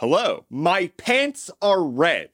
Hello, my pants are red,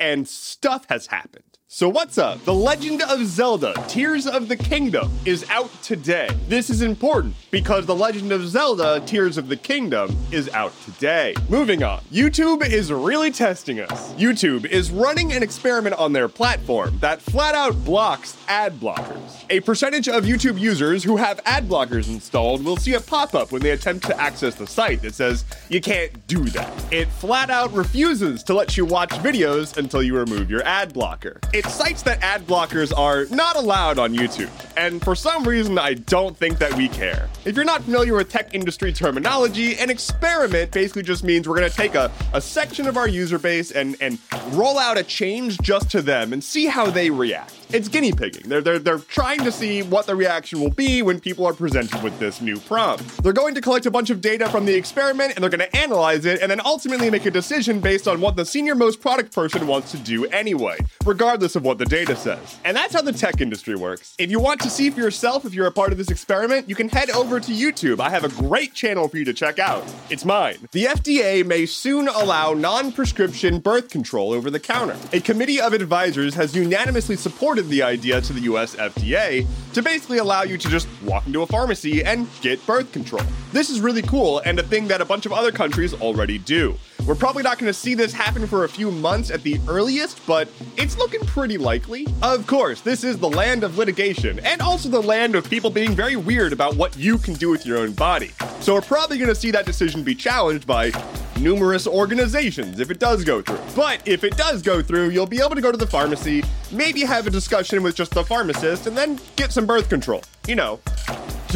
and stuff has happened. So, what's up? The Legend of Zelda Tears of the Kingdom is out today. This is important because The Legend of Zelda Tears of the Kingdom is out today. Moving on, YouTube is really testing us. YouTube is running an experiment on their platform that flat out blocks ad blockers. A percentage of YouTube users who have ad blockers installed will see a pop up when they attempt to access the site that says, you can't do that. It flat out refuses to let you watch videos until you remove your ad blocker. It cites that ad blockers are not allowed on YouTube, and for some reason, I don't think that we care. If you're not familiar with tech industry terminology, an experiment basically just means we're gonna take a, a section of our user base and, and roll out a change just to them and see how they react. It's guinea pigging. They're, they're, they're trying to see what the reaction will be when people are presented with this new prompt. They're going to collect a bunch of data from the experiment and they're going to analyze it and then ultimately make a decision based on what the senior most product person wants to do anyway, regardless of what the data says. And that's how the tech industry works. If you want to see for yourself if you're a part of this experiment, you can head over to YouTube. I have a great channel for you to check out. It's mine. The FDA may soon allow non prescription birth control over the counter. A committee of advisors has unanimously supported the idea to the US FDA to basically allow you to just walk into a pharmacy and get birth control. This is really cool and a thing that a bunch of other countries already do. We're probably not going to see this happen for a few months at the earliest, but it's looking pretty likely. Of course, this is the land of litigation, and also the land of people being very weird about what you can do with your own body. So we're probably going to see that decision be challenged by numerous organizations if it does go through. But if it does go through, you'll be able to go to the pharmacy, maybe have a discussion with just the pharmacist, and then get some birth control. You know,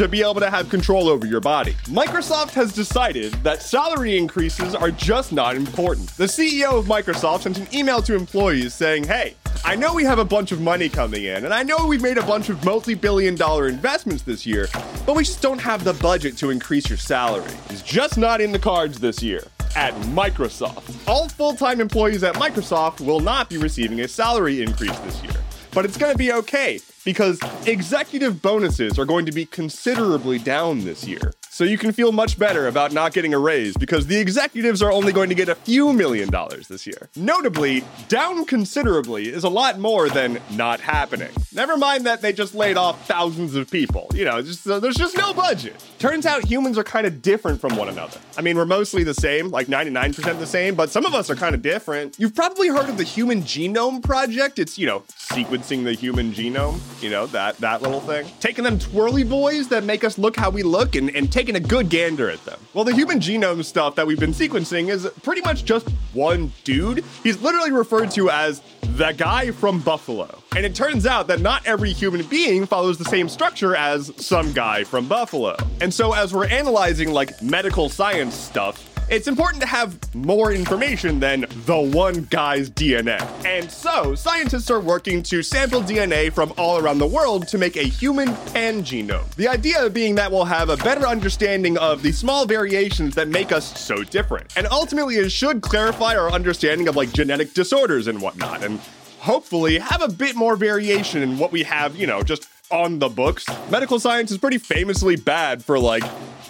to be able to have control over your body. Microsoft has decided that salary increases are just not important. The CEO of Microsoft sent an email to employees saying, hey, I know we have a bunch of money coming in, and I know we've made a bunch of multi billion dollar investments this year, but we just don't have the budget to increase your salary. It's just not in the cards this year at Microsoft. All full time employees at Microsoft will not be receiving a salary increase this year. But it's going to be okay because executive bonuses are going to be considerably down this year. So you can feel much better about not getting a raise because the executives are only going to get a few million dollars this year. Notably, down considerably is a lot more than not happening. Never mind that they just laid off thousands of people. You know, just, uh, there's just no budget. Turns out humans are kind of different from one another. I mean, we're mostly the same, like 99% the same, but some of us are kind of different. You've probably heard of the Human Genome Project. It's, you know, sequencing the human genome, you know, that that little thing. Taking them twirly boys that make us look how we look and, and taking a good gander at them. Well, the human genome stuff that we've been sequencing is pretty much just one dude. He's literally referred to as the guy from Buffalo. And it turns out that not every human being follows the same structure as some guy from Buffalo. And so as we're analyzing like medical science stuff, it's important to have more information than the one guy's DNA. And so, scientists are working to sample DNA from all around the world to make a human pangenome. The idea being that we'll have a better understanding of the small variations that make us so different. And ultimately, it should clarify our understanding of like genetic disorders and whatnot. And hopefully, have a bit more variation in what we have, you know, just on the books. Medical science is pretty famously bad for like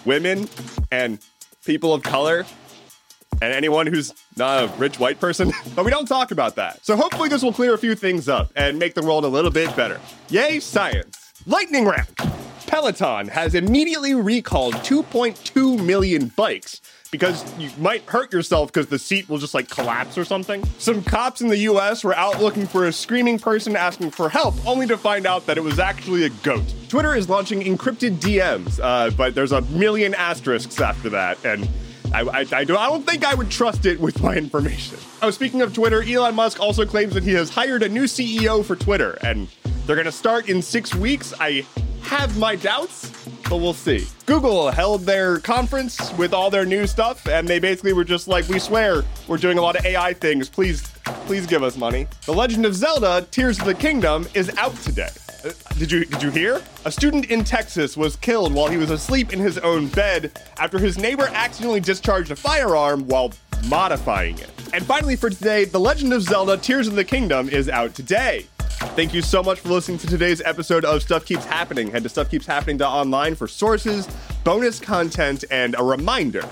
women and people of color and anyone who's not a rich white person, but we don't talk about that. So hopefully this will clear a few things up and make the world a little bit better. Yay, science! Lightning round! Peloton has immediately recalled 2.2 million bikes because you might hurt yourself because the seat will just like collapse or something. Some cops in the US were out looking for a screaming person asking for help, only to find out that it was actually a goat. Twitter is launching encrypted DMs, uh, but there's a million asterisks after that, and I, I, I, do, I don't think I would trust it with my information. Oh, speaking of Twitter, Elon Musk also claims that he has hired a new CEO for Twitter, and they're to start in six weeks. I have my doubts, but we'll see. Google held their conference with all their new stuff, and they basically were just like, "We swear we're doing a lot of AI things. Please, please give us money." The Legend of Zelda: Tears of the Kingdom is out today. Uh, did you did you hear? A student in Texas was killed while he was asleep in his own bed after his neighbor accidentally discharged a firearm while modifying it. And finally for today, The Legend of Zelda: Tears of the Kingdom is out today. Thank you so much for listening to today's episode of Stuff Keeps Happening. Head to stuffkeepshappening.online for sources, bonus content, and a reminder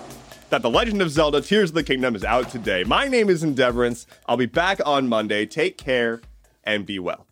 that The Legend of Zelda Tears of the Kingdom is out today. My name is Endeavorance. I'll be back on Monday. Take care and be well.